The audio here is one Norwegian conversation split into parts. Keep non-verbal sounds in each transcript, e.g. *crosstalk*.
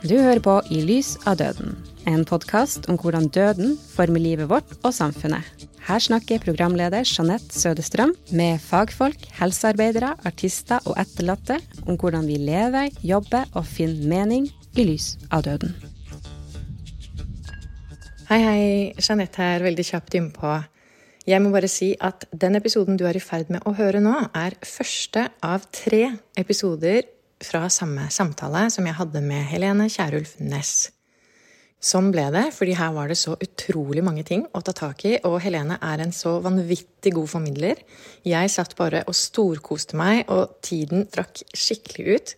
Du hører på I lys av døden, en podkast om hvordan døden former livet vårt og samfunnet. Her snakker programleder Jeanette Sødestrøm med fagfolk, helsearbeidere, artister og etterlatte om hvordan vi lever, jobber og finner mening i lys av døden. Hei, hei. Jeanette her, veldig kjapt innpå. Jeg må bare si at den episoden du er i ferd med å høre nå, er første av tre episoder fra samme samtale som jeg hadde med Helene Kierulf Næss. Sånn ble det, fordi her var det så utrolig mange ting å ta tak i, og Helene er en så vanvittig god formidler. Jeg satt bare og storkoste meg, og tiden drakk skikkelig ut.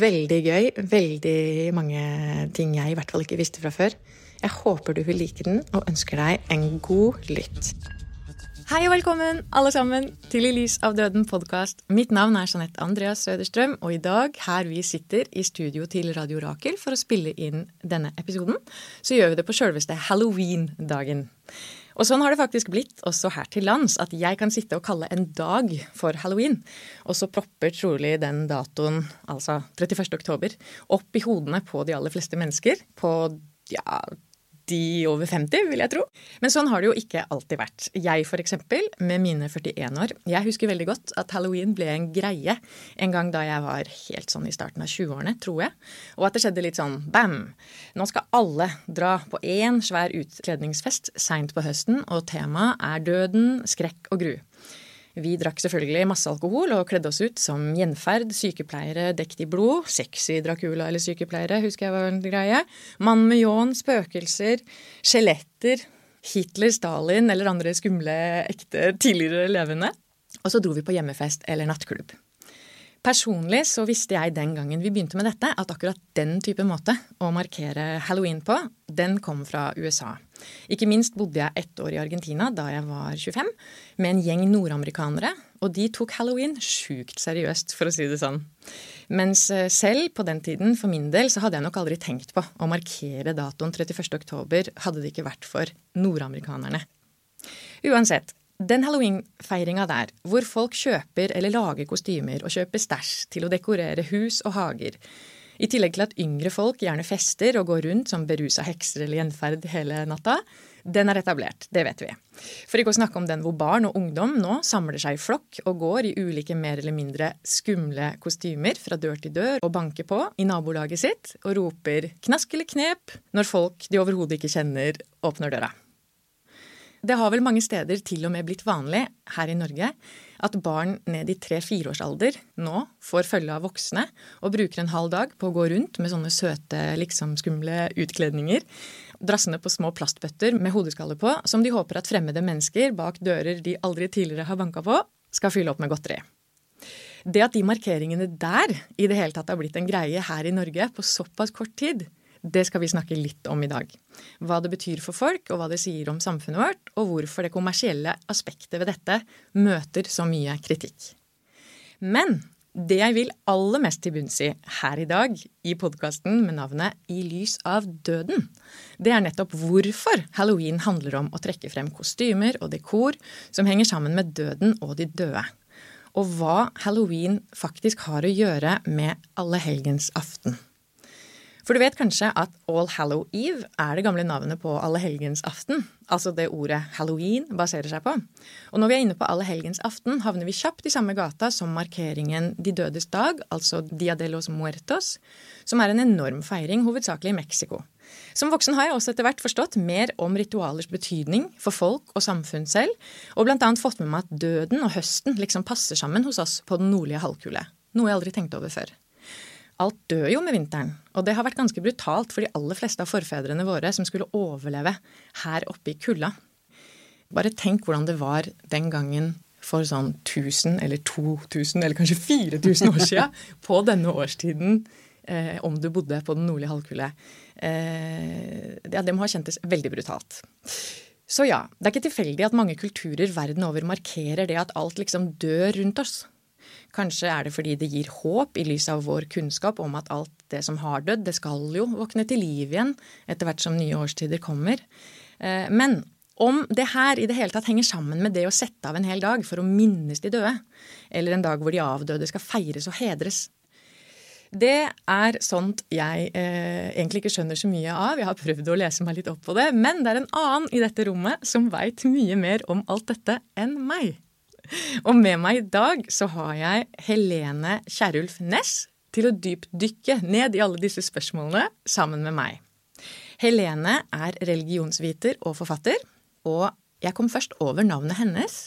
Veldig gøy. Veldig mange ting jeg i hvert fall ikke visste fra før. Jeg håper du vil like den, og ønsker deg en god lytt. Hei og velkommen, alle sammen, til I lys av døden-podkast. Mitt navn er Jeanette Andreas Søderstrøm, og i dag, her vi sitter i studio til Radio Rakel for å spille inn denne episoden, så gjør vi det på sjølveste halloween-dagen. Og sånn har det faktisk blitt også her til lands, at jeg kan sitte og kalle en dag for halloween. Og så propper trolig den datoen, altså 31. oktober, opp i hodene på de aller fleste mennesker på ja, de over 50, vil jeg tro. Men sånn har det jo ikke alltid vært. Jeg eksempel, med mine 41 år, jeg husker veldig godt at halloween ble en greie en gang da jeg var helt sånn i starten av 20-årene, tror jeg. Og at det skjedde litt sånn bam! Nå skal alle dra på én svær utkledningsfest seint på høsten, og temaet er døden, skrekk og gru. Vi drakk selvfølgelig masse alkohol og kledde oss ut som gjenferd, sykepleiere dekt i blod, sexy Dracula eller sykepleiere, husker jeg var en greie, mann med ljåen, spøkelser, skjeletter, Hitler, Stalin eller andre skumle, ekte tidligere levende. Og så dro vi på hjemmefest eller nattklubb. Personlig så visste jeg den gangen vi begynte med dette, at akkurat den type måte å markere halloween på, den kom fra USA. Ikke minst bodde jeg ett år i Argentina da jeg var 25, med en gjeng nordamerikanere, og de tok halloween sjukt seriøst, for å si det sånn. Mens eh, selv på den tiden, for min del, så hadde jeg nok aldri tenkt på å markere datoen 31. oktober, hadde det ikke vært for nordamerikanerne. Uansett, den halloweenfeiringa der, hvor folk kjøper eller lager kostymer og kjøper stæsj til å dekorere hus og hager, i tillegg til at yngre folk gjerne fester og går rundt som berusa hekser eller gjenferd hele natta, den er etablert, det vet vi. For ikke å snakke om den hvor barn og ungdom nå samler seg i flokk og går i ulike mer eller mindre skumle kostymer fra dør til dør og banker på i nabolaget sitt og roper knask eller knep når folk de overhodet ikke kjenner, åpner døra. Det har vel mange steder til og med blitt vanlig her i Norge at barn ned i tre-fireårsalder nå får følge av voksne og bruker en halv dag på å gå rundt med sånne søte, liksom skumle utkledninger, drassende på små plastbøtter med hodeskaller på, som de håper at fremmede mennesker bak dører de aldri tidligere har banka på, skal fylle opp med godteri. Det at de markeringene der i det hele tatt har blitt en greie her i Norge på såpass kort tid, det skal vi snakke litt om i dag. Hva det betyr for folk, og hva det sier om samfunnet vårt, og hvorfor det kommersielle aspektet ved dette møter så mye kritikk. Men det jeg vil aller mest til bunns i her i dag, i podkasten med navnet I lys av døden, det er nettopp hvorfor halloween handler om å trekke frem kostymer og dekor som henger sammen med døden og de døde. Og hva halloween faktisk har å gjøre med allehelgensaften. For du vet kanskje at All Hallow Eve er det gamle navnet på allehelgensaften. Altså det ordet halloween baserer seg på. Og når vi er inne på allehelgensaften, havner vi kjapt i samme gata som markeringen De dødes dag, altså Dia de los Muertos, som er en enorm feiring, hovedsakelig i Mexico. Som voksen har jeg også etter hvert forstått mer om ritualers betydning for folk og samfunn selv, og annet fått med meg at døden og høsten liksom passer sammen hos oss på den nordlige halvkule. Noe jeg aldri tenkte over før. Alt dør jo med vinteren, og det har vært ganske brutalt for de aller fleste av forfedrene våre som skulle overleve her oppe i kulda. Bare tenk hvordan det var den gangen for sånn 1000 eller 2000 eller kanskje 4000 år siden *laughs* på denne årstiden, eh, om du bodde på den nordlige halvkule. Eh, ja, det må ha kjentes veldig brutalt. Så ja, det er ikke tilfeldig at mange kulturer verden over markerer det at alt liksom dør rundt oss. Kanskje er det fordi det gir håp i lys av vår kunnskap om at alt det som har dødd, det skal jo våkne til liv igjen etter hvert som nye årstider kommer. Eh, men om det her i det hele tatt henger sammen med det å sette av en hel dag for å minnes de døde, eller en dag hvor de avdøde skal feires og hedres, Det er sånt jeg eh, egentlig ikke skjønner så mye av. Jeg har prøvd å lese meg litt opp på det. Men det er en annen i dette rommet som veit mye mer om alt dette enn meg. Og med meg i dag så har jeg Helene Kjerulf Næss til å dypdykke ned i alle disse spørsmålene sammen med meg. Helene er religionsviter og forfatter, og jeg kom først over navnet hennes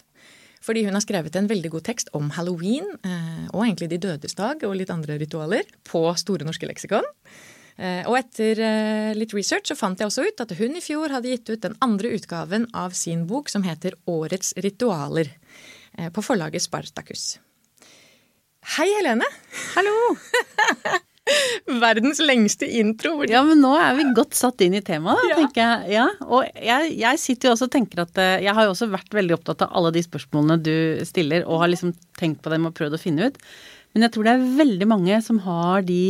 fordi hun har skrevet en veldig god tekst om halloween, eh, og egentlig De dødes dag og litt andre ritualer, på Store norske leksikon. Eh, og etter eh, litt research så fant jeg også ut at hun i fjor hadde gitt ut den andre utgaven av sin bok som heter Årets ritualer, på forlaget Spartacus. Hei, Helene! Hallo! *laughs* Verdens lengste intro. Ja, men nå er vi godt satt inn i temaet, ja. tenker jeg. Ja, og jeg, jeg, sitter jo også og tenker at eh, Jeg har jo også vært veldig opptatt av alle de spørsmålene du stiller, og har liksom tenkt på dem og prøvd å finne ut. Men jeg tror det er veldig mange som har de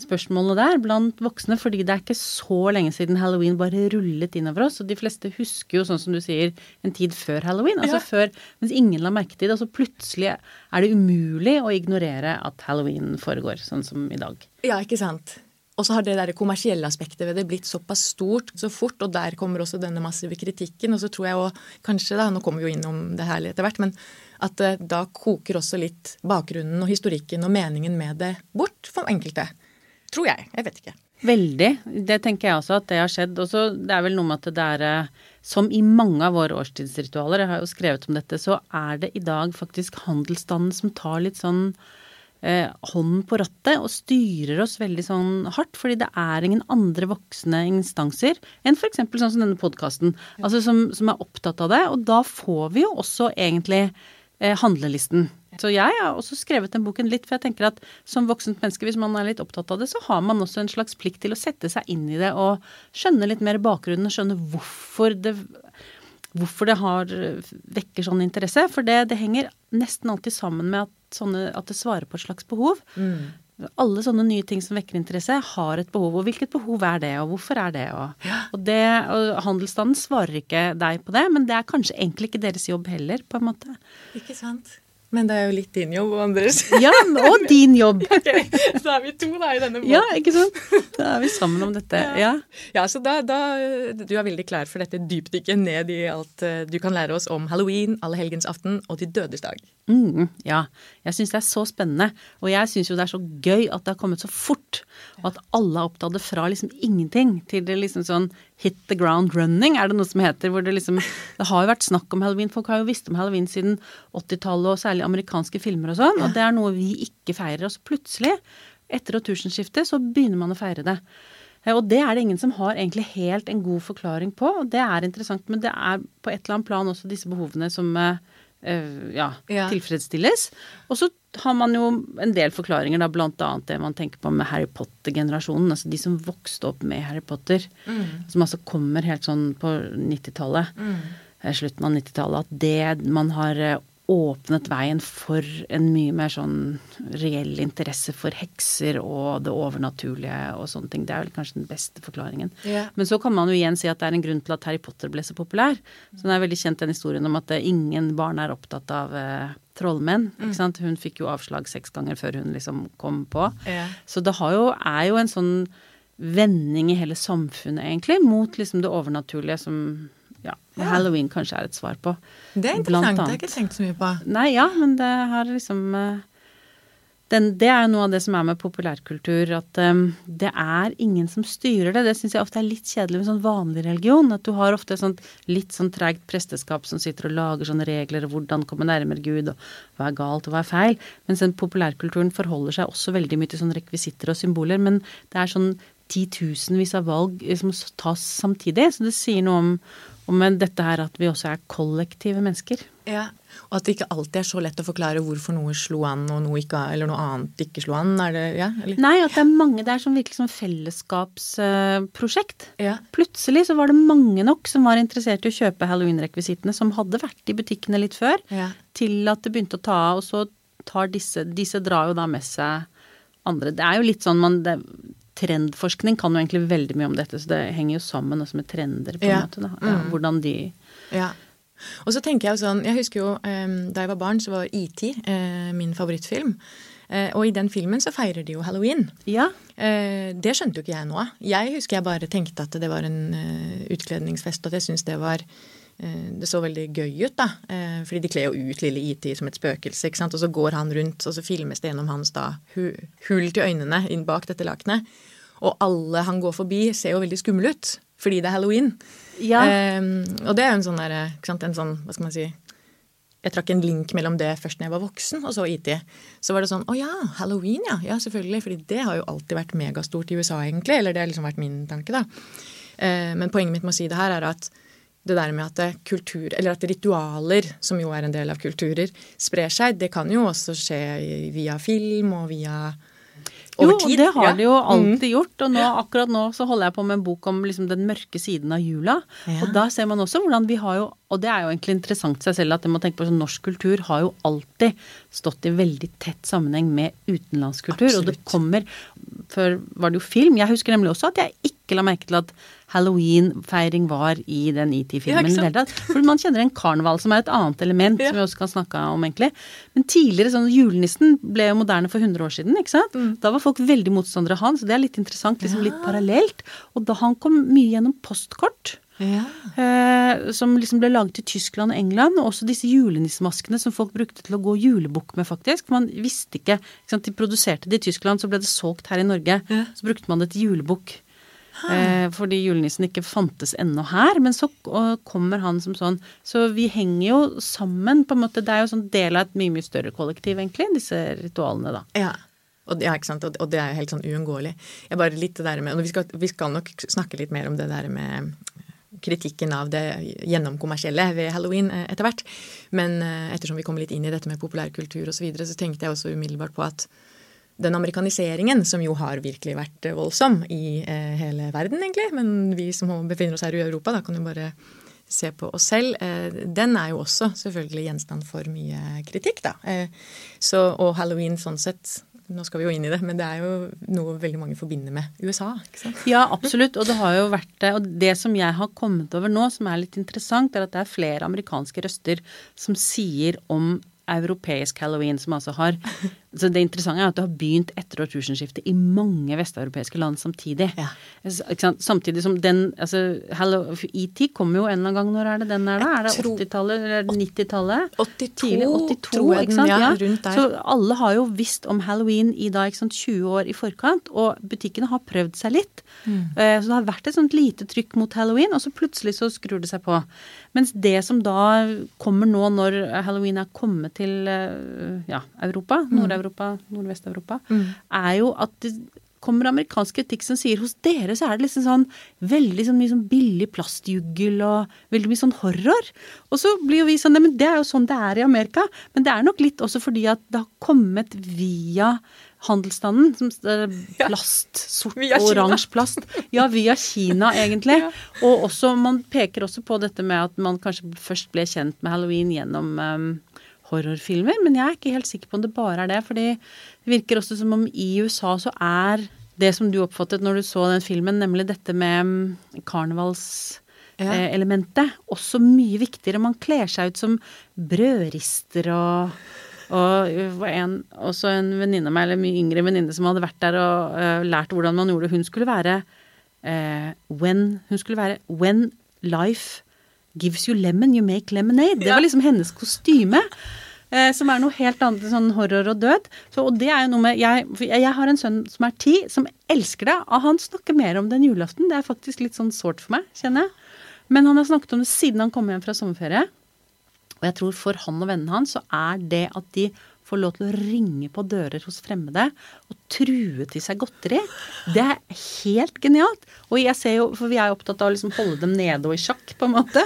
spørsmålene der blant voksne, fordi det er ikke så lenge siden halloween bare rullet innover oss. Og de fleste husker jo, sånn som du sier, en tid før halloween. Altså ja. før, mens ingen la merke til det. Og så plutselig er det umulig å ignorere at halloween foregår, sånn som i dag. Ja, ikke sant. Og så har det der kommersielle aspektet ved det blitt såpass stort så fort, og der kommer også denne massive kritikken. Og så tror jeg òg kanskje, da, nå kommer vi jo innom det her etter hvert, men at uh, da koker også litt bakgrunnen og historikken og meningen med det bort for enkelte. Tror jeg. Jeg vet ikke. Veldig. Det tenker jeg også at det har skjedd. Også, det er vel noe med at det er eh, Som i mange av våre årstidsritualer, jeg har jo skrevet om dette, så er det i dag faktisk handelsstanden som tar litt sånn eh, hånden på rattet og styrer oss veldig sånn hardt. Fordi det er ingen andre voksne instanser enn f.eks. sånn som denne podkasten, altså som, som, er opptatt av det. Og da får vi jo også egentlig eh, handlelisten. Så jeg har også skrevet den boken litt, for jeg tenker at som voksent menneske, hvis man er litt opptatt av det, så har man også en slags plikt til å sette seg inn i det og skjønne litt mer bakgrunnen skjønne hvorfor det hvorfor det har, vekker sånn interesse. For det, det, henger nesten alltid sammen med at, sånne, at det svarer på et slags behov. Mm. Alle sånne nye ting som vekker interesse, har et behov. Og hvilket behov er det, og hvorfor er det? Og, ja. og, det, og handelsstanden svarer ikke deg på det, men det er kanskje egentlig ikke deres jobb heller, på en måte. Ikke sant. Men det er jo litt din jobb og andres. *laughs* Ja, og din jobb. *laughs* okay, Da er vi to da i denne båten. Ja, ikke sant. Da er vi sammen om dette. Ja, ja så da, da, Du er veldig klar for dette dypdykket ned i alt eh, du kan lære oss om halloween, allehelgensaften og til dødes dag. Mm, ja. Jeg syns det er så spennende. Og jeg syns jo det er så gøy at det har kommet så fort. Og at alle har opptatt det fra liksom ingenting til det liksom sånn hit the ground running, er det noe som heter. Hvor det liksom Det har jo vært snakk om halloween. Folk har jo visst om halloween siden 80-tallet, og særlig amerikanske filmer og sånn. Og det er noe vi ikke feirer. Og så plutselig, etter årtusenskiftet, så begynner man å feire det. Eh, og det er det ingen som har egentlig helt en god forklaring på. og Det er interessant, men det er på et eller annet plan også disse behovene som uh, ja, ja. tilfredsstilles. Og så har man jo en del forklaringer, da, blant annet det man tenker på med Harry Potter-generasjonen. Altså de som vokste opp med Harry Potter. Mm. Som altså kommer helt sånn på 90-tallet. Mm. Eh, slutten av 90-tallet. At det man har eh, åpnet veien for en mye mer sånn reell interesse for hekser og det overnaturlige og sånne ting. Det er vel kanskje den beste forklaringen. Yeah. Men så kan man jo igjen si at det er en grunn til at Harry Potter ble så populær. Så den er veldig kjent den historien om at ingen barn er opptatt av uh, trollmenn. ikke mm. sant? Hun fikk jo avslag seks ganger før hun liksom kom på. Yeah. Så det jo, er jo en sånn vending i hele samfunnet, egentlig, mot liksom det overnaturlige som ja. Halloween kanskje er et svar på. Det er interessant, det har jeg ikke tenkt så mye på. Nei, ja, men det har liksom eh, den, Det er noe av det som er med populærkultur, at um, det er ingen som styrer det. Det syns jeg ofte er litt kjedelig med sånn vanlig religion. At du har ofte sånt litt sånn treigt presteskap som sitter og lager sånne regler, og hvordan komme nærmere Gud, og hva er galt, og hva er feil. Mens den populærkulturen forholder seg også veldig mye til sånne rekvisitter og symboler. Men det er sånn titusenvis av valg som tas samtidig. Så det sier noe om, med dette her at vi også er kollektive mennesker. Ja, Og at det ikke alltid er så lett å forklare hvorfor noe slo an og noe ikke, eller noe annet ikke slo an. Er det, ja, Nei, at det er mange Det er som virkelig som fellesskapsprosjekt. Ja. Plutselig så var det mange nok som var interessert i å kjøpe halloween-rekvisittene som hadde vært i butikkene litt før, ja. til at det begynte å ta av. Og så tar disse Disse drar jo da med seg andre. Det er jo litt sånn man det, trendforskning kan jo egentlig veldig mye om dette, så det henger jo sammen også med trender, på en ja. måte. Da. Ja, mm. Hvordan de Ja. Og så tenker jeg jo sånn Jeg husker jo da jeg var barn, så var ET uh, min favorittfilm. Eh, og i den filmen så feirer de jo halloween. Ja. Eh, det skjønte jo ikke jeg nå. Jeg husker jeg bare tenkte at det var en utkledningsfest, og at jeg syntes det var det så veldig gøy ut, da. Uh, fordi de kler jo ut lille IT som et spøkelse, ikke sant. Og så går han rundt, og så filmes det gjennom hans da hull til øynene inn bak dette lakenet. Og alle han går forbi, ser jo veldig skumle ut fordi det er halloween. Ja. og det er jo en sånn derre En sånn, hva skal man si jeg trakk en link mellom det først når jeg var voksen, og så IT. Så var det sånn Å ja, halloween, ja. Ja, selvfølgelig. fordi det har jo alltid vært megastort i USA, egentlig. Eller det har liksom vært min tanke, da. Uh, men poenget mitt med å si det her er at det der med at kultur, eller at ritualer, som jo er en del av kulturer, sprer seg, det kan jo også skje via film og via over jo, tid. det har ja. det jo alltid mm. gjort. Og nå, akkurat nå så holder jeg på med en bok om liksom den mørke siden av jula. Ja. Og da ser man også hvordan vi har jo Og det er jo egentlig interessant seg selv at jeg må tenke på sånn norsk kultur har jo alltid stått i veldig tett sammenheng med utenlandsk kultur. Absolutt. Og det kommer Før var det jo film. Jeg husker nemlig også at jeg ikke la merke til at halloween-feiring var i den ET-filmen. Ja, For man kjenner en karneval, som er et annet element, ja. som vi også kan snakke om, egentlig. Men tidligere, sånn julenissen ble jo moderne for 100 år siden, ikke sant. Mm. Da var folk veldig motstandere av han, så det er litt interessant, liksom ja. litt parallelt. Og da han kom mye gjennom postkort. Ja. Eh, som liksom ble laget i Tyskland og England. Og også disse julenissemaskene som folk brukte til å gå julebukk med, faktisk. Man visste ikke, ikke sant? De produserte det i Tyskland, så ble det solgt her i Norge. Ja. Så brukte man det til julebukk. Eh, fordi julenissen ikke fantes ennå her. Men så kommer han som sånn. Så vi henger jo sammen, på en måte. Det er jo sånn del av et mye, mye større kollektiv, egentlig, disse ritualene, da. Ja. Og, ja, ikke sant? og det er jo helt sånn uunngåelig. Jeg bare litt det der med, og vi skal, vi skal nok snakke litt mer om det der med kritikken av det gjennomkommersielle ved halloween eh, etter hvert. Men eh, ettersom vi kommer litt inn i dette med populærkultur osv., så, videre, så tenkte jeg også umiddelbart på at den amerikaniseringen, som jo har virkelig vært voldsom i eh, hele verden, egentlig, men vi som befinner oss her i Europa, da kan jo bare se på oss selv, eh, den er jo også selvfølgelig gjenstand for mye kritikk, da. Eh, så, og halloween sånn sett nå skal vi jo inn i det, men det er jo noe veldig mange forbinder med USA. ikke sant? Ja, absolutt. Og det har jo vært det. Og det som jeg har kommet over nå, som er litt interessant, er at det er flere amerikanske røster som sier om europeisk halloween, som altså har *laughs* Så det interessante er at det har begynt etter årtusenskiftet i mange vesteuropeiske land samtidig. Ja. Samtidig som den altså ET kommer jo en eller annen gang. Når er det den er, da? Er det 80-tallet eller 90-tallet? 82, Tidlig 82, tror jeg sant? Ja, rundt der. Så alle har jo visst om halloween i da ikke sant, 20 år i forkant, og butikkene har prøvd seg litt. Mm. Eh, så det har vært et sånt lite trykk mot halloween, og så plutselig så skrur det seg på. Mens det som da kommer nå når halloween er kommet til eh, ja, Europa, mm. Nord-Europa, Nordvest-Europa, mm. er jo at det kommer amerikansk kritikk som sier hos dere så er det liksom sånn veldig sånn mye sånn billig plastjuggel og veldig mye sånn horror. Og så blir jo vi sånn men det er jo sånn det er i Amerika. Men det er nok litt også fordi at det har kommet via handelsstanden. Som plast, sort og oransje plast. Ja, via Kina, *laughs* egentlig. ja. Og også, man peker også på dette med at man kanskje først ble kjent med halloween gjennom um, horrorfilmer. Men jeg er ikke helt sikker på om det bare er det. fordi det virker også som om i USA så er det som du oppfattet når du så den filmen, nemlig dette med um, karnevalselementet, ja. Elementet, også mye viktigere. Man kler seg ut som brødrister og og en, også en venninne av meg, eller mye yngre venninne, som hadde vært der og uh, lært hvordan man gjorde det. Hun skulle være uh, when Hun skulle være When life gives you lemon, you make lemonade. Det var liksom hennes kostyme. Som er noe helt annet enn sånn horror og død. Så, og det er jo noe med jeg, jeg, har en sønn som er ti, som elsker det. Og han snakker mer om det enn julaften. Det er faktisk litt sånn sårt for meg, kjenner jeg. Men han har snakket om det siden han kom hjem fra sommerferie. Og jeg tror for han og vennene hans så er det at de får lov til å ringe på dører hos fremmede og true til seg godteri. Det er helt genialt. Og jeg ser jo, for vi er opptatt av å liksom holde dem nede og i sjakk, på en måte.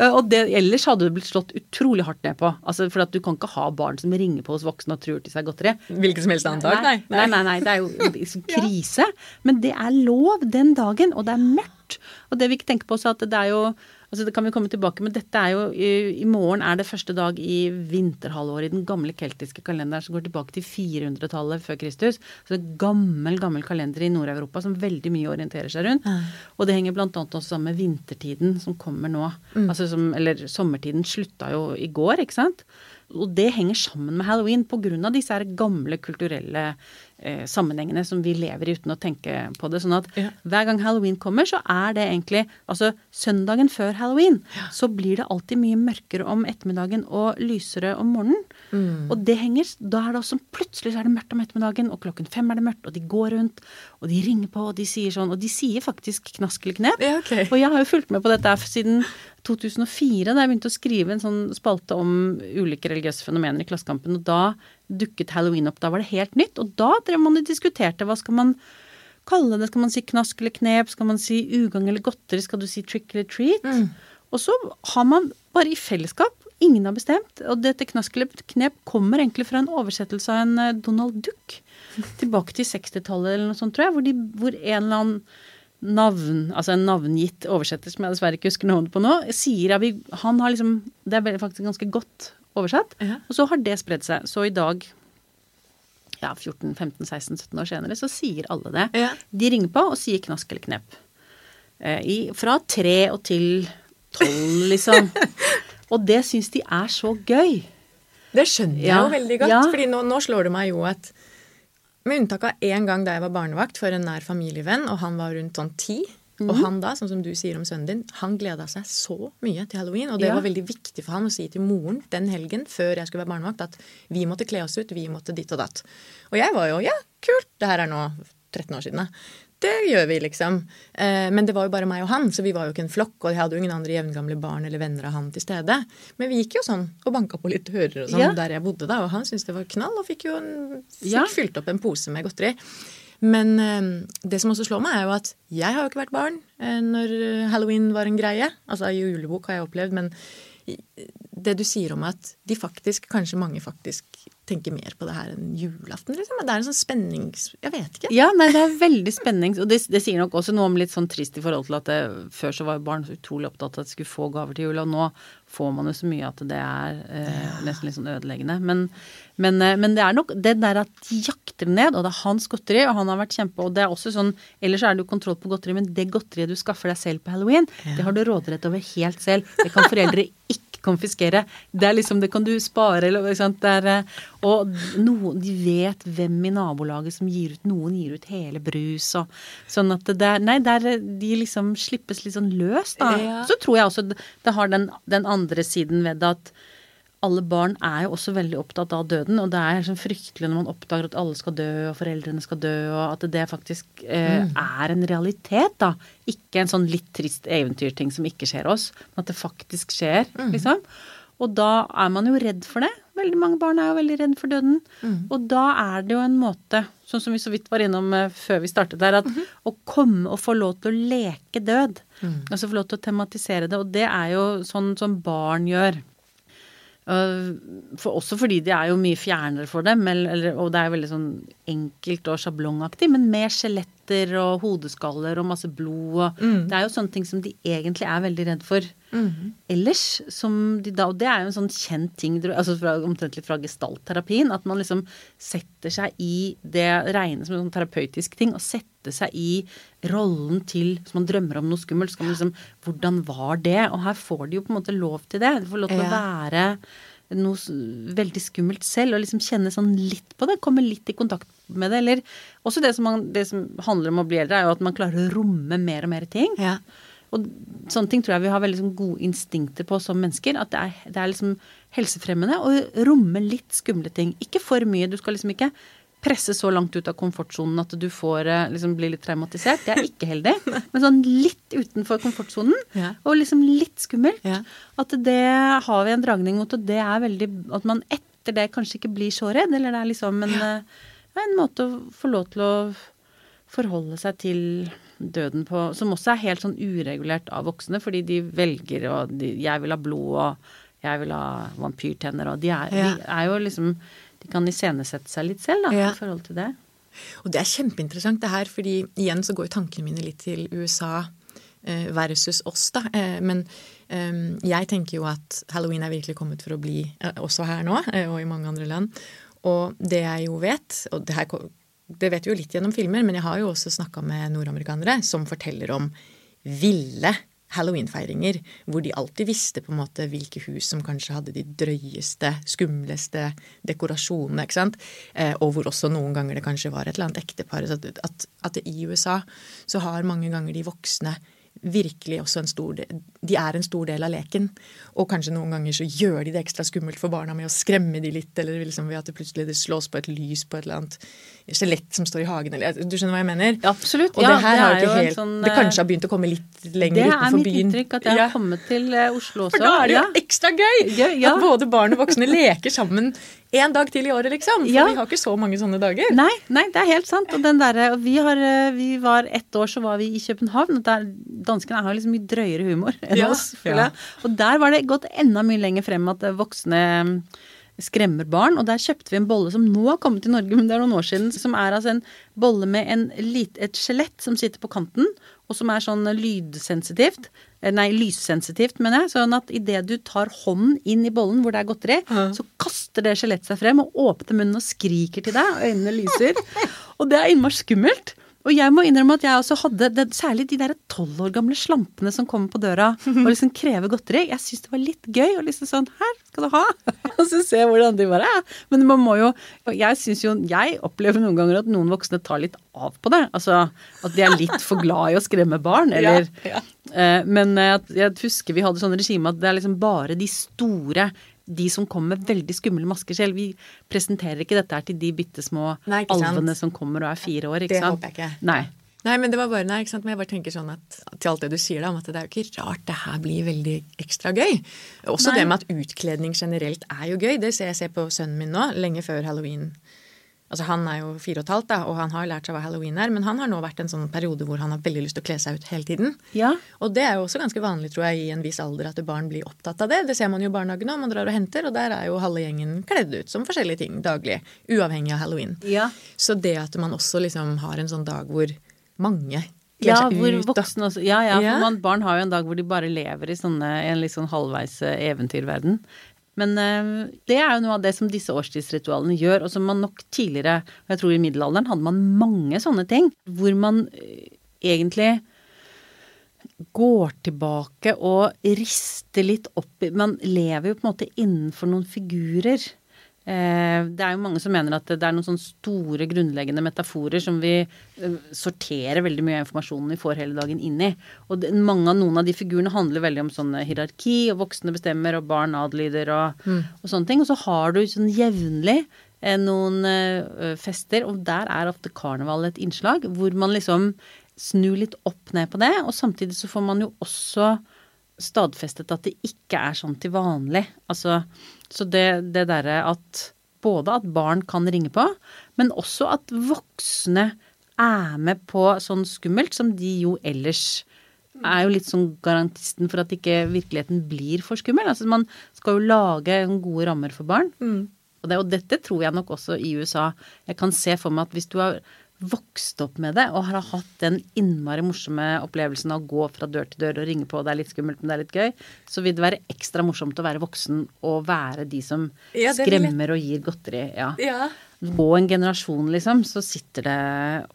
Eh, og det, ellers hadde det blitt slått utrolig hardt ned på. Altså, For at du kan ikke ha barn som ringer på hos voksne og truer til seg godteri. Hvilket som helst annen dag? Nei. Nei, nei, nei, det er jo *laughs* liksom krise. Men det er lov den dagen, og det er mørkt. Og det vi ikke tenker på også, at det er jo Altså Det kan vi komme tilbake med. Dette er jo i, i morgen er det første dag i vinterhalvåret i den gamle keltiske kalenderen som går tilbake til 400-tallet før Kristus. Så det er gammel, gammel kalender i Nord-Europa som veldig mye orienterer seg rundt. Mm. Og det henger bl.a. også sammen med vintertiden som kommer nå. Mm. Altså som, eller sommertiden slutta jo i går, ikke sant. og det henger sammen med halloween av disse gamle kulturelle eh, sammenhengene som vi lever i uten å tenke på det. Sånn at ja. hver gang halloween kommer, så er det egentlig Altså søndagen før halloween, ja. så blir det alltid mye mørkere om ettermiddagen og lysere om morgenen. Mm. Og det henger Da er det også plutselig så er det mørkt om ettermiddagen, og klokken fem er det mørkt, og de går rundt, og de ringer på, og de sier sånn Og de sier faktisk knask eller knep. Ja, okay. Og jeg har jo fulgt med på dette siden 2004, da jeg begynte å skrive en sånn spalte om ulike religiøse fenomener i Klassekampen. Og da dukket halloween opp. Da var det helt nytt. Og da drev man og diskuterte hva skal man kalle det. Skal man si knask eller knep? Skal man si ugagn eller godteri? Skal du si trick eller treat? Mm. Og så har man bare i fellesskap Ingen har bestemt. Og dette knask eller knep kommer egentlig fra en oversettelse av en eh, Donald Duck. *laughs* Tilbake til 60-tallet eller noe sånt, tror jeg. Hvor, de, hvor en eller annen navn, altså en navngitt oversetter som jeg dessverre ikke husker navnet på nå, sier at vi, han har liksom Det er faktisk ganske godt oversatt. Ja. Og så har det spredd seg. Så i dag, ja 14-15-16-17 år senere, så sier alle det. Ja. De ringer på og sier knask eller knep. Eh, i, fra tre og til tolv, liksom. *laughs* og det syns de er så gøy. Det skjønner jeg jo veldig godt. Ja. fordi nå, nå slår det meg jo at med unntak av én gang da jeg var barnevakt for en nær familievenn, og han var rundt sånn ti. Mm. Og mhm. han da, sånn som du sier om sønnen din, han gleda seg så mye til halloween. Og det ja. var veldig viktig for han å si til moren den helgen før jeg skulle være barnevakt, at vi måtte kle oss ut, vi måtte ditt og datt. Og jeg var jo ja, kult, det her er nå 13 år siden. Da det gjør vi, liksom. Eh, men det var jo bare meg og han, så vi var jo ikke en flokk. Og jeg hadde jo ingen andre jevngamle barn eller venner av han til stede. Men vi gikk jo sånn og banka på litt dører og sånn ja. der jeg bodde, da. Og han syntes det var knall, og fikk jo en, fikk ja. fylt opp en pose med godteri. Men eh, det som også slår meg, er jo at jeg har jo ikke vært barn eh, når halloween var en greie. Altså julebok har jeg opplevd, men det du sier om at de faktisk, kanskje mange faktisk tenker mer på det her enn julaften, liksom. Det er en sånn spennings... Jeg vet ikke. Ja, nei, det er veldig spennings... Og det, det, sier nok også noe om litt sånn trist i forhold til at det, før så var barn så utrolig opptatt av at de skulle få gaver til jul, og nå får man jo så mye at det er eh, nesten litt sånn ødeleggende. Men, men, eh, men, det er nok det der at de jakter ned, og det er hans godteri, og han har vært kjempe Og det er også sånn Ellers er det jo kontroll på godteri, men det godteriet du skaffer deg selv på halloween, ja. det har du råderett over helt selv. Det kan foreldre *laughs* ikke konfiskere. Det er liksom, det kan du spare, eller ikke sant. Er, eh, og noen, de vet hvem i nabolaget som gir ut Noen gir ut hele brus og sånn at det er Nei, der de liksom slippes litt sånn løs, da. Ja. Så tror jeg også det har den, den andre siden ved det at alle barn er jo også veldig opptatt av døden, og det er sånn fryktelig når man oppdager at alle skal dø, og foreldrene skal dø, og at det faktisk eh, mm. er en realitet, da. Ikke en sånn litt trist eventyrting som ikke skjer oss, men at det faktisk skjer, mm. liksom. Og da er man jo redd for det. Veldig mange barn er jo veldig redd for døden. Mm. Og da er det jo en måte, sånn som vi så vidt var innom uh, før vi startet der, at -hmm. å komme og få lov til å leke død. Mm. Altså få lov til å tematisere det. Og det er jo sånn som barn gjør. For, også fordi de er jo mye fjernere for dem, eller, og det er veldig sånn enkelt og sjablongaktig, men med skjeletter og hodeskaller og masse blod og mm. Det er jo sånne ting som de egentlig er veldig redd for mm. ellers. Som de da, og det er jo en sånn kjent ting, altså fra, omtrent litt fra gestaltterapien, at man liksom setter seg i det regnes som en sånn terapeutisk ting, og setter seg i rollen til Hvis man drømmer om noe skummelt, så kan man liksom Hvordan var det? Og her får de jo på en måte lov til det. De får lov til ja. å være noe veldig skummelt selv, og liksom kjenne sånn litt på det. Komme litt i kontakt med det. Eller også det som, man, det som handler om å bli eldre, er jo at man klarer å romme mer og mer ting. Ja. Og sånne ting tror jeg vi har veldig sånn gode instinkter på som mennesker. At det er, det er liksom helsefremmende å romme litt skumle ting. Ikke for mye. Du skal liksom ikke presse så langt ut av komfortsonen at du får eh, liksom blir litt traumatisert. Det er ikke heldig. *laughs* Men sånn litt utenfor komfortsonen, ja. og liksom litt skummelt. Ja. At det har vi en dragning mot, og det er veldig At man etter det kanskje ikke blir så redd, eller det er liksom en, ja. Eh, en måte å få lov til å forholde seg til døden på Som også er helt sånn uregulert av voksne, fordi de velger og de, Jeg vil ha blod, og jeg vil ha vampyrtenner, og de er, de er jo liksom de kan iscenesette seg litt selv da, ja. i forhold til det. Og det er kjempeinteressant det her, fordi igjen så går jo tankene mine litt til USA eh, versus oss, da. Eh, men eh, jeg tenker jo at halloween er virkelig kommet for å bli også her nå, og i mange andre land. Og det jeg jo vet, og det, her, det vet vi jo litt gjennom filmer, men jeg har jo også snakka med nordamerikanere som forteller om ville halloweenfeiringer hvor de alltid visste på en måte hvilke hus som kanskje hadde de drøyeste, skumleste dekorasjonene. ikke sant? Eh, og hvor også noen ganger det kanskje var et eller annet ektepar. At, at, at i USA så har mange ganger de voksne virkelig også en stor del De er en stor del av leken. Og kanskje noen ganger så gjør de det ekstra skummelt for barna med å skremme de litt, eller liksom ved at det plutselig slås på et lys på et eller annet skjelett som står i hagen, eller Du skjønner hva jeg mener? Ja, absolutt. Og ja, det her det har ikke helt sånn, Det kanskje har begynt å komme litt lenger utenfor byen. Det er mitt inntrykk at jeg har Ja. kommet til eh, Oslo også. For da er det jo ekstra gøy! At både barn og voksne leker sammen en dag til i året, liksom. For vi har ikke så mange sånne dager. Nei, nei, det er helt sant. Og den derre vi, har, eh, vi var Ett år så var vi i København. der Danskene har liksom mye drøyere humor enn oss. Og der var det gått enda mye lenger frem at eh, voksne skremmer barn. Og der kjøpte vi en bolle som nå har kommet til Norge, men det er noen år siden. Som er altså en bolle med en lit, et skjelett som sitter på kanten, og som er sånn lydsensitivt. Eh, Nei, lyssensitivt, mener jeg. Sånn at idet du tar hånden inn i bollen hvor det er godteri, så kaster det skjelettet seg frem og åpner munnen og skriker til deg, og øynene lyser. Og det er innmari skummelt. Og jeg må innrømme at jeg også hadde det, Særlig de der tolv år gamle slampene som kommer på døra og liksom krever godteri. Jeg syns det var litt gøy. Og liksom sånn Her skal du ha! *laughs* Og så se hvordan de bare er. Men man må jo Jeg syns jo Jeg opplever noen ganger at noen voksne tar litt av på det. Altså at de er litt for glad i å skremme barn. *laughs* Eller Ja, ja. Eh, Men eh, jeg husker vi hadde sånn regime at det er liksom bare de store de som kommer med veldig skumle masker selv. Vi presenterer ikke dette her til de bitte små alvene som kommer og er fire år. Det sant? håper jeg ikke. Nei. Nei, men det var bare, nei, ikke sant? Men jeg bare tenker sånn at til alt det du sier da, om at det er jo ikke rart det her blir veldig ekstra gøy. Også Nei. det med at utkledning generelt er jo gøy. Det ser jeg ser på sønnen min nå, lenge før halloween. Altså Han er jo fire og et halvt, da, og han har lært seg hva halloween er, men han har nå vært en sånn periode hvor han har veldig lyst til å kle seg ut hele tiden. Ja. Og det er jo også ganske vanlig, tror jeg, i en viss alder at barn blir opptatt av det. Det ser man jo i barnehagen nå, man drar og henter, og der er jo halve gjengen kledd ut som forskjellige ting daglig. Uavhengig av halloween. Ja. Så det at man også liksom har en sånn dag hvor mange Ja, hvor voksne også Ja, ja, Ja. for man, barn har jo en dag hvor de bare lever i sånne, en litt sånn halvveis eh, eventyrverden. Men eh, det er jo noe av det som disse årstidsritualene gjør, og som man nok tidligere, og jeg tror i middelalderen, hadde man mange sånne ting. Hvor man eh, egentlig går tilbake og rister litt opp Man lever jo på en måte innenfor noen figurer. Eh, Det er jo mange som mener at det er noen sånne store, grunnleggende metaforer som vi eh, sorterer veldig mye av informasjonen vi får hele dagen inn i. Og mange av noen av de figurene handler veldig om sånn hierarki, og voksne bestemmer, og barn adlyder, og, og sånne ting. Og så har du sånn jevnlig eh, noen fester, og der er ofte karneval et innslag, hvor man liksom snur litt opp ned på det, og samtidig så får man jo også stadfestet at det ikke er sånn til vanlig. Altså, så det, det derre at både at barn kan ringe på, men også at voksne er med på sånn skummelt som de jo ellers er jo litt sånn garantisten for at ikke virkeligheten blir for skummel. Altså man skal jo lage gode rammer for barn. Og, det, og dette tror jeg nok også i USA. Jeg kan se for meg at hvis du har vokst opp med det og har hatt den innmari morsomme opplevelsen av å gå fra dør til dør og ringe på, og det er litt skummelt, men det er litt gøy, så vil det være ekstra morsomt å være voksen og være de som Ja, det skremmer og gir godteri. Ja. Ja. På en generasjon, liksom, så sitter det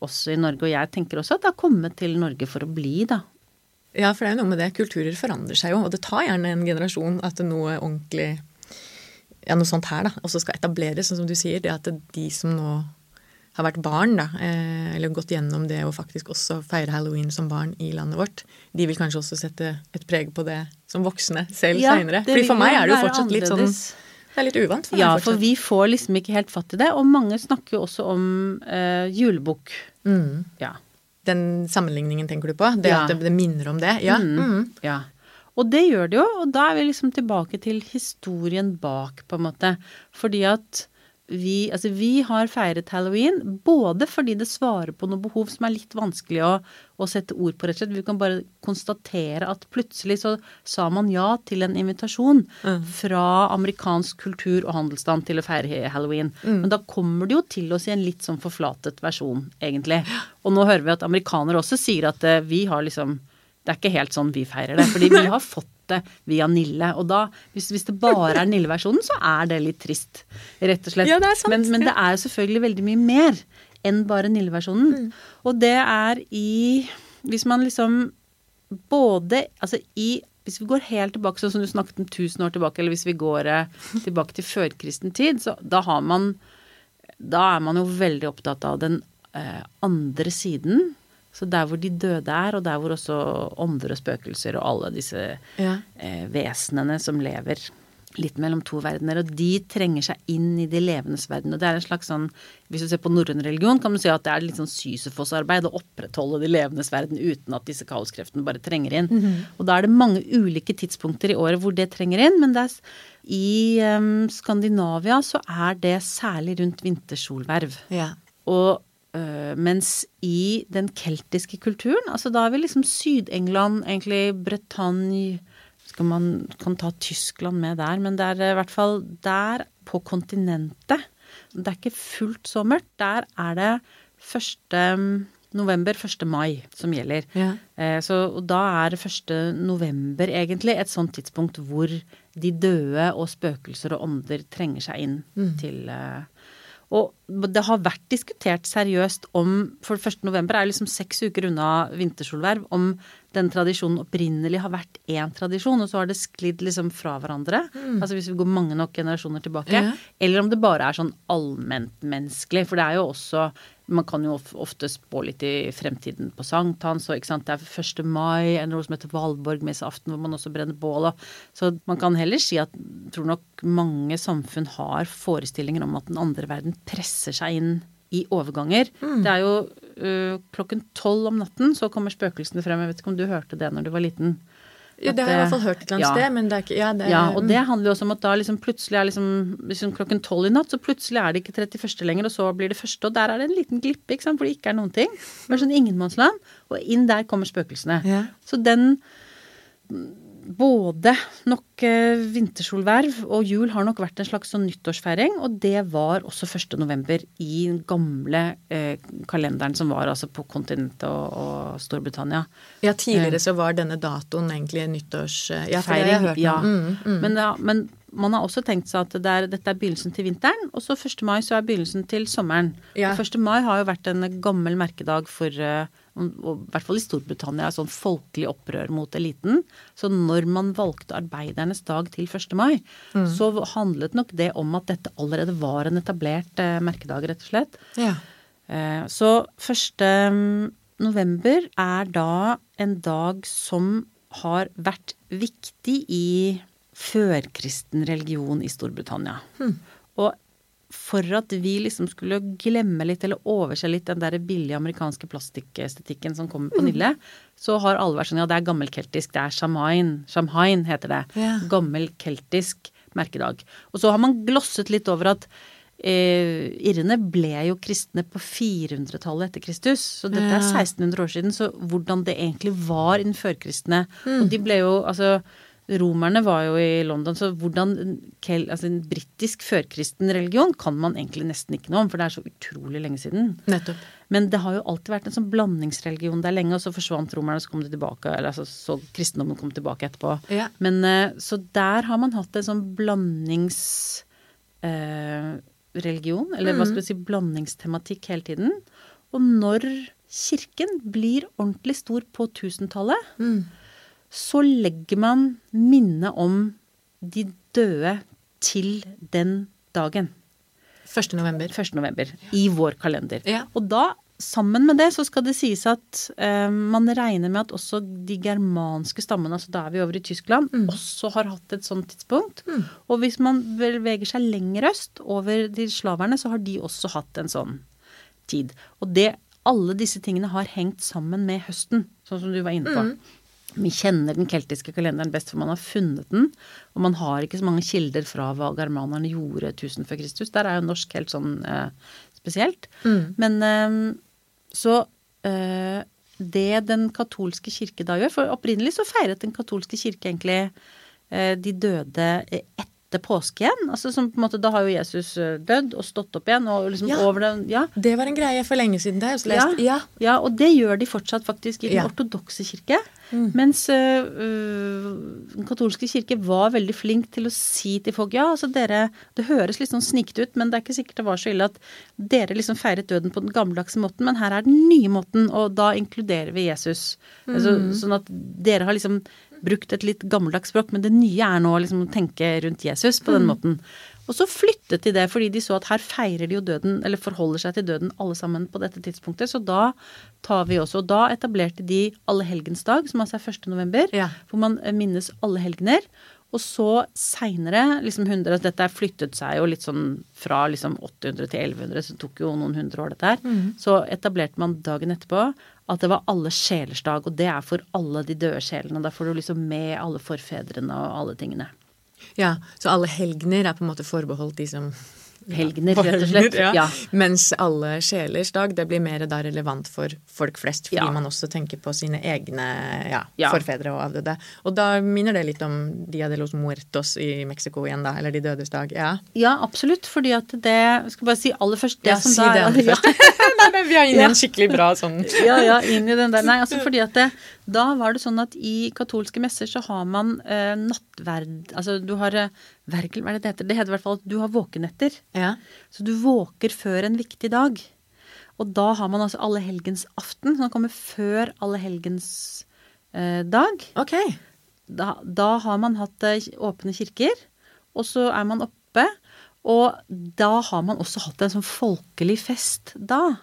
også i Norge. Og jeg tenker også at det har kommet til Norge for å bli, da. ja, for det er jo noe med det. Kulturer forandrer seg jo, og det tar gjerne en generasjon at noe ordentlig ja, noe sånt her da, også skal etableres, sånn som du sier. Det at de som nå har vært barn, da, eh, eller gått gjennom det å faktisk også feire halloween som barn i landet vårt, de vil kanskje også sette et preg på det som voksne selv Ja, seinere. Fordi for meg er det jo fortsatt litt sånn. Det er litt uvant for meg Ja, fortsatt. for vi får liksom ikke helt fatt i det. Og mange snakker jo også om eh, julebukk. Mm. Ja. Den sammenligningen tenker du på? Det Ja. at det, det minner om det? Ja. Mm. Ja. Og det gjør det jo, og da er vi liksom tilbake til historien bak, på en måte. Fordi at vi, altså vi har feiret halloween både fordi det svarer på noe behov som er litt vanskelig å, å sette ord på, rett og slett. Vi kan bare konstatere at plutselig så sa man ja til en invitasjon fra amerikansk kultur og handelsstand til å feire halloween. Men da kommer det jo til oss i en litt sånn forflatet versjon, egentlig. Og nå hører vi at amerikanere også sier at eh, vi har liksom det er ikke helt sånn vi feirer det, fordi vi *laughs* har fått det via Nille. Og da, hvis, hvis det bare er Nille-versjonen, så er det litt trist, rett og slett. Ja, det er sant, men, men det er jo selvfølgelig veldig mye mer enn bare Nille-versjonen. Mm. Og det er i Hvis man liksom både Altså i hvis vi går helt tilbake, sånn som du snakket om 1000 år tilbake, eller hvis vi går eh, tilbake til førkristen tid, så da har man Da er man jo veldig opptatt av den eh, andre siden. Så der hvor de døde er, og der hvor også ånder og spøkelser og alle disse Ja. eh, vesenene som lever litt mellom to verdener, og de trenger seg inn i de levendes verden. Og det er en slags sånn Hvis du ser på norrøn religion, kan du si at det er litt sånn Sisyfos-arbeid å opprettholde de levendes verden uten at disse kaoskreftene bare trenger inn. Og da er det mange ulike tidspunkter i året hvor det trenger inn, men er, i um, Skandinavia så er det særlig rundt vintersolverv. Ja. Og mens i den keltiske kulturen, altså da er vi liksom Syd-England, egentlig Bretagne skal Man kan ta Tyskland med der, men det er i hvert fall der på kontinentet. Det er ikke fullt så mørkt. Der er det 1. november, 1. mai som gjelder. Ja. Eh, Så da er 1. november egentlig et sånt tidspunkt hvor de døde og spøkelser og ånder trenger seg inn til eh, Og det har vært diskutert seriøst om For 1. november er liksom seks uker unna vintersolverv. Om den tradisjonen opprinnelig har vært én tradisjon, og så har det sklidd liksom fra hverandre. Altså hvis vi går mange nok generasjoner tilbake. Ja. Eller om det bare er sånn allmentmenneskelig. For det er jo også Man kan jo ofte spå litt i fremtiden på sankthans, og det er 1. mai, eller noe som heter Valborgmesseaften, hvor man også brenner bål. og- Så man kan heller si at tror nok mange samfunn har forestillinger om at den andre verden presser seg inn i overganger. Det er jo uh, klokken tolv om natten, så kommer spøkelsene frem. Jeg vet ikke om du hørte det når du var liten? Ja, det har jeg i hvert fall hørt et eller annet ja. sted, men det er ikke Ja, det er, Ja, og det handler jo også om at da liksom plutselig er liksom, liksom klokken tolv i natt, så plutselig er det ikke 31. lenger, og så blir det første, og der er det en liten glippe, ikke sant, hvor det ikke er noen ting. Det er sånn ingenmannsland, og inn der kommer spøkelsene. Ja. Så den både nok eh, vintersolverv og jul har nok vært en slags sånn nyttårsfeiring, og det var også 1. november i den gamle eh, kalenderen som var altså på kontinentet og, og Storbritannia. ja, tidligere så var denne datoen egentlig nyttårsfeiring. Ja, for det har jeg hørt ja. Mm, mm. Men, ja, men man har også tenkt seg at det er, dette er begynnelsen til vinteren, og så 1. mai så er begynnelsen til sommeren. Ja. Og 1. mai har jo vært en gammel merkedag for eh, og, og I hvert fall i Storbritannia, sånn folkelig opprør mot eliten. Så når man valgte arbeidernes dag til 1. mai, Mm. så handlet nok det om at dette allerede var en etablert eh, merkedag, rett og slett. Ja. Eh, Så 1. november er da en dag som har vært viktig i førkristen religion i Storbritannia. Og for at vi liksom skulle glemme litt eller overse litt den der billige amerikanske plastikkestetikken som kommer på Nille, så har alle vært sånn ja, det er gammelkeltisk, det er Shamain. Shamhain heter det. Yeah. Gammelkeltisk merkedag. Og så har man glosset litt over at eh, irrene ble jo kristne på 400-tallet etter Kristus. Så dette er 1600 år siden. Så hvordan det egentlig var innen førkristne. førkristne Og de ble jo altså Romerne var jo i London, så hvordan altså en britisk førkristen religion kan man egentlig nesten ikke noe om, for det er så utrolig lenge siden. Nettopp. Men det har jo alltid vært en sånn blandingsreligion der lenge, og så forsvant romerne, og så kom de tilbake, eller altså, så kristendommen kom tilbake etterpå. Ja. Men eh, så der har man hatt en sånn blandingsreligion, Eh, eller eller hva skal vi si, blandingstematikk hele tiden. Og når kirken blir ordentlig stor på 1000-tallet, så legger man minnet om de døde til den dagen. 1. november. 1. november i vår kalender. Ja. Og da, sammen med det, så skal det sies at eh, man regner med at også de germanske stammene, altså da er vi over i Tyskland, også har hatt et sånt tidspunkt. Og hvis man beveger seg lenger øst, over de slaverne, så har de også hatt en sånn tid. Og det, alle disse tingene har hengt sammen med høsten, sånn som du var inne på. Vi kjenner den keltiske kalenderen best, for man har funnet den. Og man har ikke så mange kilder fra hva germanerne gjorde 1000 før Kristus. Der er jo norsk helt sånn eh, spesielt. Men eh, så eh, det den katolske kirke da gjør For opprinnelig så feiret den katolske kirke egentlig eh, de døde etter etter påske igjen. Altså som på en måte, Da har jo Jesus eh, dødd og stått opp igjen. og liksom Ja. over den, ja. Det var en greie for lenge siden. Det har jeg lest. Ja. Ja. ja, og det gjør de fortsatt faktisk i den Ja. ortodokse kirke. Mens øh, den katolske kirke var veldig flink til å si til folk ja, altså dere Det høres litt sånn snikete ut, men det er ikke sikkert det var så ille at dere liksom feiret døden på den gammeldagse måten, men her er den nye måten, og da inkluderer vi Jesus. Altså, sånn at dere har liksom brukt et litt gammeldags språk, men det nye er nå liksom å tenke rundt Jesus på den måten. Og så flyttet de det fordi de så at her feirer de jo døden, eller forholder seg til døden alle sammen på dette tidspunktet. Så da tar vi også Og da etablerte de Allehelgensdag, som altså er 1. november, Ja. hvor man eh, minnes alle helgener. Og så seinere, liksom 100 Dette flyttet seg jo litt sånn fra liksom 800 til 1100, så det tok jo noen hundre år dette her. Så etablerte man dagen etterpå at det var alle sjelers dag, og det er for alle de døde sjelene. Da får du liksom med alle forfedrene og alle tingene. Ja, Så alle helgener er på en måte forbeholdt de som Helgener, rett og slett. Ja. Ja. Mens alle sjelers dag, det blir mer da relevant for folk flest, fordi Ja. man også tenker på sine egne ja, Ja. forfedre og avdøde. Og da minner det litt om Dia de los Muertos i Mexico igjen, da. Eller De dødes dag. Ja. Ja, absolutt. Fordi at det skal bare si aller først det Ja, som si da det er aller *laughs* ja. først. *laughs* Nei, men vi er inne i en skikkelig bra sånn ja, ja, inn i den der. Nei, altså fordi at det, da var det sånn at i katolske messer så har man eh, nattverd Altså du har eh, vergel, hva er det det heter? Det heter i hvert fall at du har våkenetter. Ja. Så du våker før en viktig dag. Og da har man altså allehelgens aften, som kommer før allehelgens eh, dag. Ok. Da, da har man hatt eh, åpne kirker, og så er man oppe. Og da har man også hatt en sånn folkelig fest da.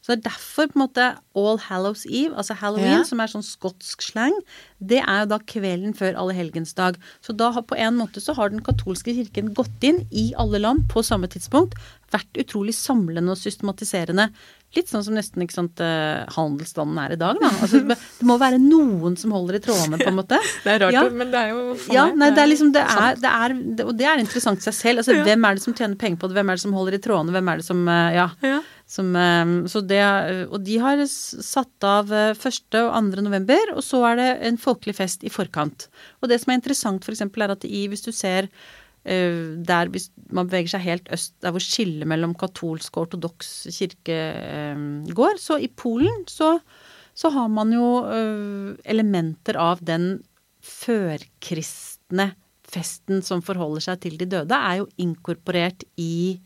Så det er derfor på en måte All Hallows Eve, altså halloween, Ja. som er sånn skotsk slang, det er jo da kvelden før allehelgensdag. Så da har på en måte så har den katolske kirken gått inn i alle land på samme tidspunkt. Vært utrolig samlende og systematiserende. Litt sånn som nesten ikke sant, eh, handelsstanden er i dag, da. Altså, det må være noen som holder i trådene, på en måte. *laughs* Det er rart, Ja. men det er jo for Ja, meg, nei, det er liksom det er, det er, det, Og det er interessant i seg selv. Altså, Hvem er det som tjener penger på det? Hvem er det som holder i trådene? Hvem er det som eh, Ja. Ja. Som, eh, så det, og de har satt av eh, 1. og 2. november, og så er det en folkelig fest i forkant. Og det som er interessant f.eks. er at i, hvis du ser eh, der hvis man beveger seg helt øst, der hvor skillet mellom katolsk og ortodoks kirke eh, går, så i Polen så, så har man jo eh, elementer av den førkristne festen som forholder seg til de døde, er jo inkorporert i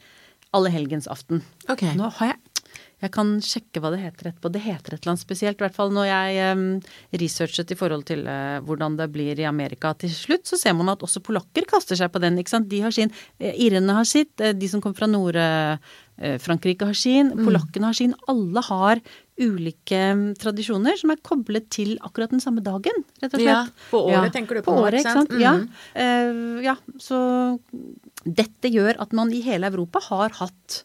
allehelgensaften. Okay. Nå har jeg Jeg kan sjekke hva det heter etterpå. Det heter et eller annet spesielt. I hvert fall når jeg um, researchet i forhold til uh, hvordan det blir i Amerika til slutt, så ser man at også polakker kaster seg på den. ikke sant? De har sin. Eh, Irene har sitt. eh, De som kommer fra Nord-Frankrike har sin. Polakkene har sin. Alle har ulike tradisjoner som er koblet til akkurat den samme dagen, rett og slett. Ja, på året tenker du på På året, ikke sant. sant? Ja. Eh, ja, så dette gjør at man i hele Europa har hatt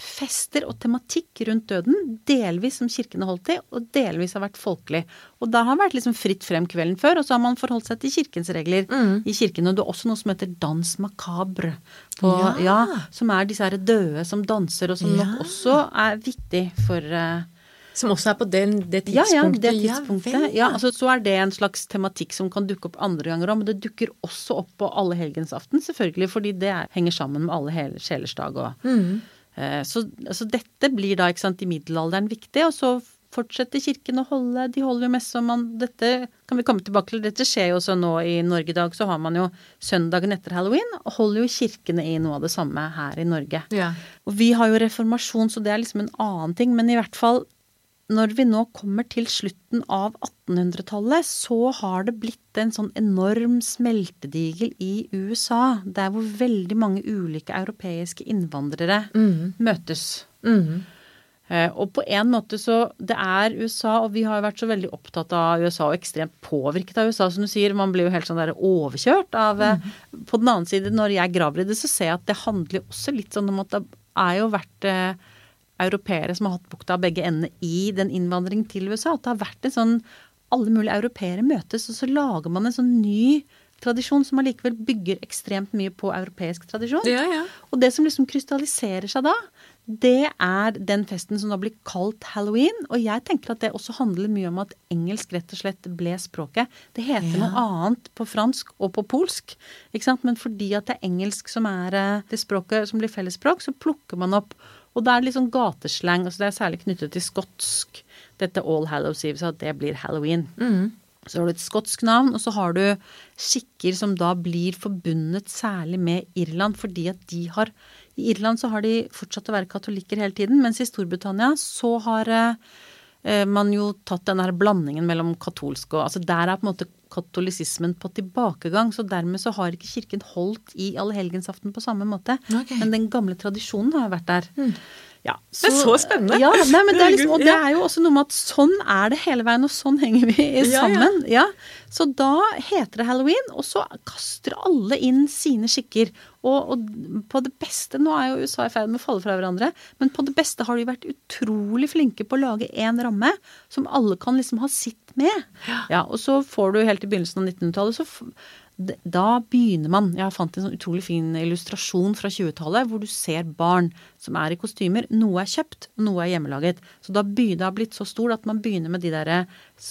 fester og tematikk rundt døden, delvis som kirkene holdt til, og delvis har vært folkelig. Og da har det vært liksom fritt frem kvelden før, og så har man forholdt seg til kirkens regler i kirken. Og det er også noe som heter dans macabre, på, ja. Ja. som er disse her døde som danser, og som Ja. nok også er viktig for eh, Som også er på den, det ja, ja, det tidspunktet. vel, Ja, altså, så er det en slags tematikk som kan dukke opp andre ganger òg, men det dukker også opp på allehelgensaften, selvfølgelig, fordi det er, henger sammen med alle hele sjelers dag og eh, så, så dette blir da, sant, i middelalderen viktig, og så fortsetter kirken å holde, de holder jo messe, og man, dette kan vi komme tilbake til, dette skjer jo også nå i Norge i dag, så har man jo søndagen etter halloween, og holder jo kirkene i noe av det samme her i Norge. Ja. Og vi har jo reformasjon, så det er liksom en annen ting. Men i hvert fall når vi nå kommer til slutten av 1800-tallet, så har det blitt en sånn enorm smeltedigel i USA. Der hvor veldig mange ulike europeiske innvandrere møtes. Mm. Og på en måte så Det er USA, og vi har jo vært så veldig opptatt av USA og ekstremt påvirket av USA, som du sier. Man blir jo helt sånn der overkjørt av mm. På den annen side, når jeg graver i det, så ser jeg at det handler også litt sånn om at det er jo vært eh, europeere som har hatt bukta av begge endene i den innvandringen til USA. At det har vært en sånn Alle mulige europeere møtes, og så lager man en sånn ny tradisjon som allikevel bygger ekstremt mye på europeisk tradisjon. Ja, ja. Og det som liksom krystalliserer seg da, det er den festen som da blir kalt halloween. Og jeg tenker at det også handler mye om at engelsk rett og slett ble språket. Det heter Ja. noe annet på fransk og på polsk, ikke sant. Men fordi at det er engelsk som er eh, det språket som blir fellesspråk, så plukker man opp. Og da er det litt sånn gateslang. altså Det er særlig knyttet til skotsk. Dette All Hallows Eve, så at det blir halloween. Så har du et skotsk navn, og så har du skikker som da blir forbundet særlig med Irland, fordi at de har I Irland så har de fortsatt å være katolikker hele tiden, mens i Storbritannia så har eh, man jo tatt denne her blandingen mellom katolsk og Altså der er på en måte katolisismen på tilbakegang, så dermed så har ikke kirken holdt i allehelgensaften på samme måte. Okay. Men den gamle tradisjonen har vært der. Ja, Det er så spennende. Ja, nei, men det er liksom, og det er jo også noe med at sånn er det hele veien, og sånn henger vi Ja, ja. sammen. Ja, Så da heter det halloween, og så kaster alle inn sine skikker. Og, og på det beste Nå er jo USA i ferd med å falle fra hverandre, men på det beste har de vært utrolig flinke på å lage én ramme som alle kan liksom ha sitt med. Ja, Og så får du helt i begynnelsen av 1900-tallet, så da begynner man Jeg fant en sånn utrolig fin illustrasjon fra 20-tallet hvor du ser barn som er i kostymer. Noe er kjøpt, noe er hjemmelaget. Så da begynner det har blitt så stor at man begynner med de derre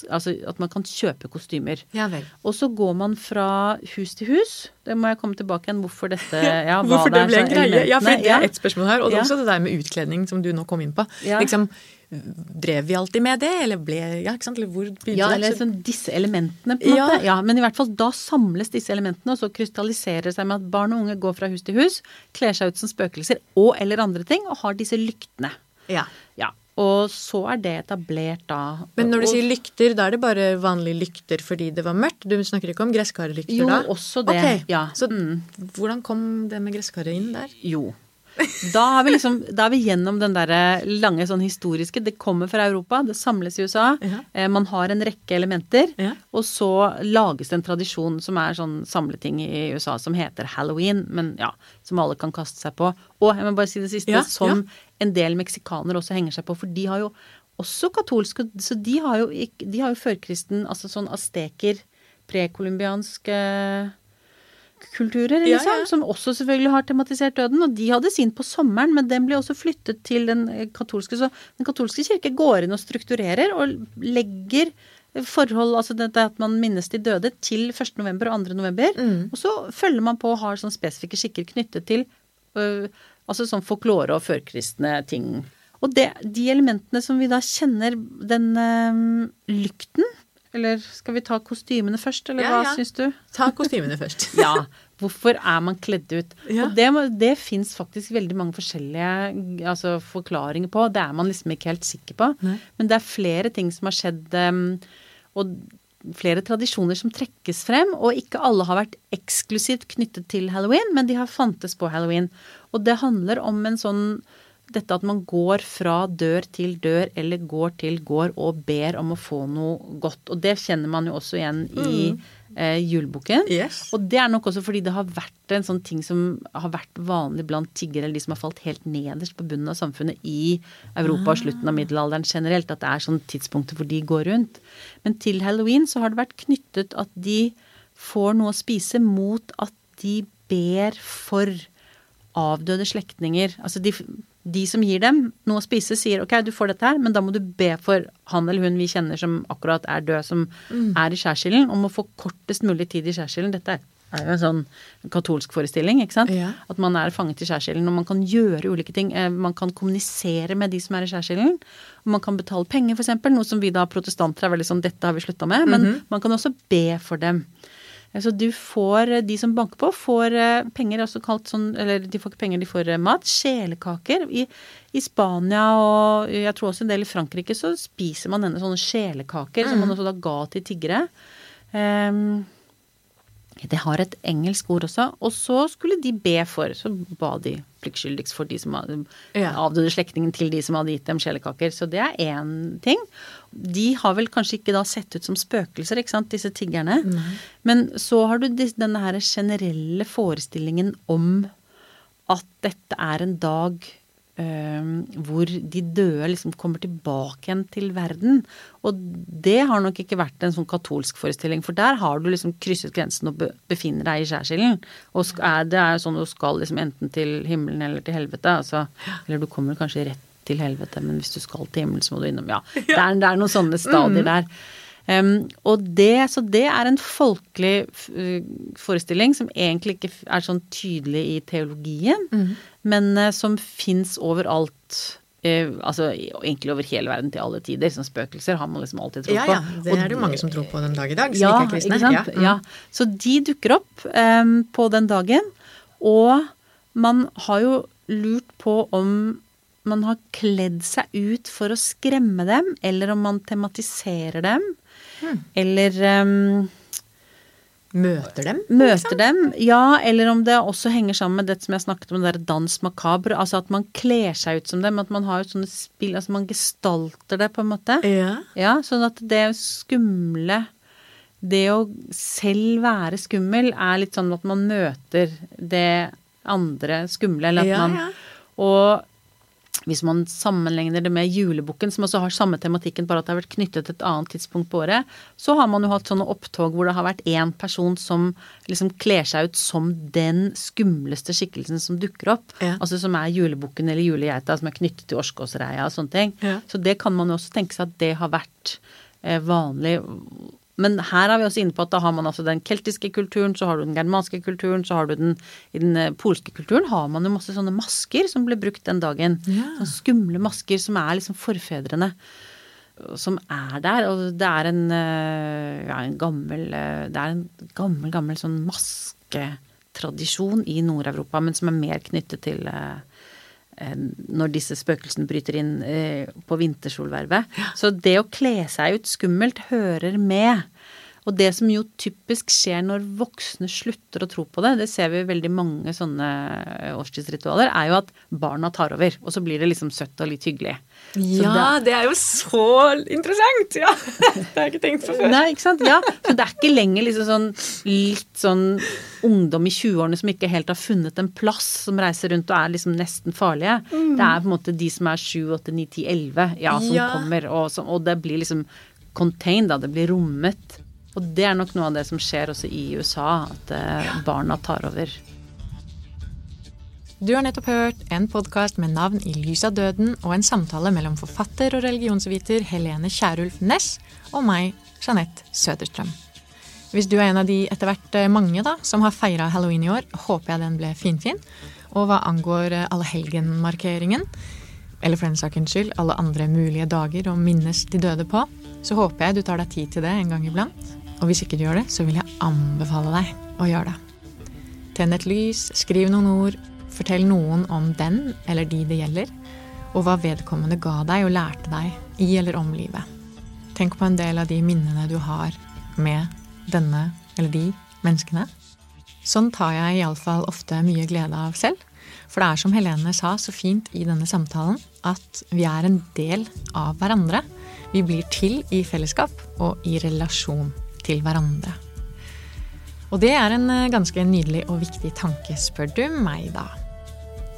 Altså at man kan kjøpe kostymer. Ja vel. Og så går man fra hus til hus. Det må jeg komme tilbake igjen hvorfor dette *laughs* ja, Hvorfor det ble en greie? Ja, for det er ett spørsmål her. Og det er Ja. også det der med utkledning som du nå kom inn på. Ja. Liksom, Drev vi alltid med det, eller ble Ja, ikke sant? Eller hvor begynte Ja, det? eller Så- sånn disse elementene, på en Ja. måte. Ja, men i hvert fall da samles disse elementene, og så krystalliserer det seg med at barn og unge går fra hus til hus, kler seg ut som spøkelser og eller andre ting, og har disse lyktene. ja. Ja. Og så er det etablert da. Men når du og, sier lykter, da er det bare vanlige lykter fordi det var mørkt? Du snakker ikke om gresskarelykter Jo, også det, Okay. ja. Så Mm. hvordan kom det med gresskaret inn der? Jo. Da er vi liksom, da er vi gjennom den derre lange sånn historiske. Det kommer fra Europa, det samles i USA. Ja. Eh, man har en rekke elementer. Ja. Og så lages det en tradisjon som er sånn samleting i USA som heter halloween, men ja, som alle kan kaste seg på. Og jeg må bare si det siste, Ja, som en del meksikanere også henger seg på, for de har jo også katolske, så de har jo, de har jo førkristen, altså sånn asteker, prekolumbiansk kulturer, liksom, ja. som også selvfølgelig har tematisert døden. Og de hadde sin på sommeren, men den ble også flyttet til den eh, katolske. Så den katolske kirke går inn og strukturerer og legger forhold, altså dette at man minnes de døde, til 1. november og 2. november. Mm. Og så følger man på og har sånn spesifikke skikker knyttet til øh, altså sånn folklore og førkristne ting. Og det, de elementene som vi da kjenner, den øh, lykten Eller skal vi ta kostymene først, eller Ja, hva ja. syns du? Ta kostymene først. *laughs* Ja. Hvorfor er man kledd ut? Ja. Og det, det fins faktisk veldig mange forskjellige altså, forklaringer på. Det er man liksom ikke helt sikker på. Nei. Men det er flere ting som har skjedd, um, og flere tradisjoner som trekkes frem. Og ikke alle har vært eksklusivt knyttet til halloween, men de har fantes på halloween. Og det handler om en sånn dette at man går fra dør til dør eller går til gård og ber om å få noe godt. Og det kjenner man jo også igjen i eh, juleboken. Yes. Og det er nok også fordi det har vært en sånn ting som har vært vanlig blant tiggere, eller de som har falt helt nederst på bunnen av samfunnet i Europa og slutten av middelalderen generelt, at det er sånn tidspunkter hvor de går rundt. Men til halloween så har det vært knyttet at de får noe å spise mot at de ber for avdøde slektninger. Altså de, de som gir dem noe å spise, sier ok, du får dette her, men da må du be for han eller hun vi kjenner som akkurat er død, som er i skjærsilden, om å få kortest mulig tid i skjærsilden. Dette er jo en sånn katolsk forestilling, ikke sant? Ja. At man er fanget i skjærsilden, og man kan gjøre ulike ting. Eh, Man kan kommunisere med de som er i skjærsilden. Man kan betale penger, eksempel, noe som vi da protestanter er veldig sånn dette har vi slutta med. Men man kan også be for dem. Så du får, de som banker på, får eh, penger, også kalt sånn Eller de får ikke penger, de får eh, mat. Sjelekaker. I, I Spania og jeg tror også en del i Frankrike så spiser man denne sånne sjelekaker som man også da ga til tiggere. Ehm, det har et engelsk ord også. Og så skulle de be for, så ba de pliktskyldigst for de som hadde Ja. avdøde slektningen til de som hadde gitt dem sjelekaker. Så det er én ting. De har vel kanskje ikke da sett ut som spøkelser, ikke sant, disse tiggerne. Men så har du denne her generelle forestillingen om at dette er en dag hvor de døde liksom kommer tilbake igjen til verden. Og det har nok ikke vært en sånn katolsk forestilling, for der har du liksom krysset grensen og befinner deg i skjærsilden. Og er, det er sånn du skal liksom enten til himmelen eller til helvete. Altså, eller du kommer kanskje rett til helvete, men hvis du skal til himmelen, så må du innom Ja, det er, det er noen sånne stadier mm. der. Um, og det, så det er en folkelig uh, forestilling som egentlig ikke er sånn tydelig i teologien, mm. Men uh, som fins overalt. Uh, altså egentlig over hele verden til alle tider. Som spøkelser har man liksom alltid trodd på. Ja, ja. det er det jo mange som tror på den dag i dag, som ja, ikke er kristne. Ikke sant? Ja. Mm. ja. Så de dukker opp um, på den dagen, og man har jo lurt på om man har kledd seg ut for å skremme dem, eller om man tematiserer dem. Mm. Eller um, Møter dem? Møter liksom? dem, ja. Eller om det også henger sammen med det som jeg snakket om, det der dans macabre. Altså at man kler seg ut som dem. At man har sånne spill Altså man gestalter det, på en måte. Ja. ja sånn at det skumle Det å selv være skummel er litt sånn at man møter det andre skumle, eller at ja, man ja. Og hvis man sammenligner det med julebukken, som også har samme tematikken, bare at det har vært knyttet til et annet tidspunkt på året, så har man jo hatt sånne opptog hvor det har vært én person som liksom kler seg ut som den skumleste skikkelsen som dukker opp. Ja. Altså som er julebukken eller julegeita, som er knyttet til Årskåsreia og sånne ting. Ja. Så det kan man jo også tenke seg at det har vært eh, vanlig men her er vi også inne på at da har man altså den keltiske kulturen, så har du den germanske kulturen, så har du den I den eh, polske kulturen har man jo masse sånne masker som ble brukt den dagen. Ja. Sånne skumle masker som er liksom forfedrene som er der. Og det er en, eh, ja, en gammel eh, Det er en gammel, gammel sånn masketradisjon i Nord-Europa, men som er mer knyttet til når disse spøkelsene bryter inn på vintersolvervet. Så det å kle seg ut skummelt hører med. Og det som jo typisk skjer når voksne slutter å tro på det, det ser vi i veldig mange sånne årstidsritualer, er jo at barna tar over. Og så blir det liksom søtt og litt hyggelig. Ja, det, det, er jo så interessant! Ja, *laughs* Det har jeg ikke tenkt på før. Nei, ikke sant. Ja, Så det er ikke lenger liksom sånn litt sånn ungdom i 20-årene som ikke helt har funnet en plass, som reiser rundt og er liksom nesten farlige. Mm. Det er på en måte de som er 7, 8, 9, 10, 11, ja, som ja. kommer, og, som, og det blir liksom contained, da. Det blir rommet. Og det er nok noe av det som skjer også i USA, at eh, barna tar over. Du har nettopp hørt en podkast med navn I lys av døden og en samtale mellom forfatter og religionsviter Helene Kjærulf Næss og meg, Jeanette Søderstrøm. Hvis du er en av de etter hvert eh, mange da, som har feira halloween i år, håper jeg den ble finfin. Og hva angår eh, allehelgenmarkeringen, eller for den sakens skyld alle andre mulige dager å minnes de døde på, så håper jeg du tar deg tid til det en gang iblant. Og hvis ikke du gjør det, så vil jeg anbefale deg å gjøre det. Tenn et lys, skriv noen ord, fortell noen om den eller de det gjelder, og hva vedkommende ga deg og lærte deg i eller om livet. Tenk på en del av de minnene du har med denne eller de menneskene. Sånn tar jeg iallfall ofte mye glede av selv. For det er som Helene sa så fint i denne samtalen, at vi er en del av hverandre. Vi blir til i fellesskap og i relasjon til hverandre. Og det er en eh, ganske nydelig og viktig tanke, spør du meg, da.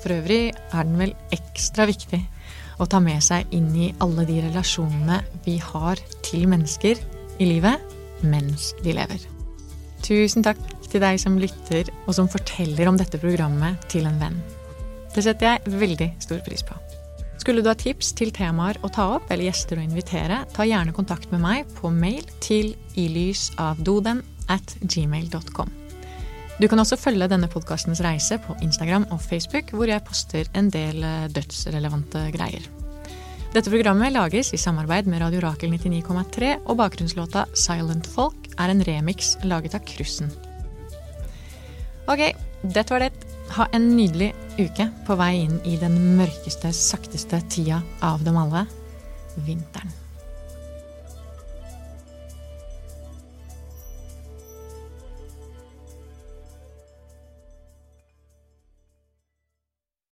For øvrig er den vel ekstra viktig å ta med seg inn i alle de relasjonene vi har til mennesker i livet mens de lever. Tusen takk til deg som lytter, og som forteller om dette programmet til en venn. Det setter jeg veldig stor pris på. Skulle du ha tips til temaer å ta opp eller gjester å invitere, ta gjerne kontakt med meg på mail til ilysavdoden at gmail.com. Du kan også følge denne podkastens reise på Instagram og Facebook, hvor jeg poster en del eh, dødsrelevante greier. Dette programmet lages i samarbeid med Radio Rakel 99,3, og bakgrunnslåta Silent Folk er en remix laget av Krussen. Ok, dette var det. Ha en nydelig uke på vei inn i den mørkeste, sakteste tida av dem alle vinteren.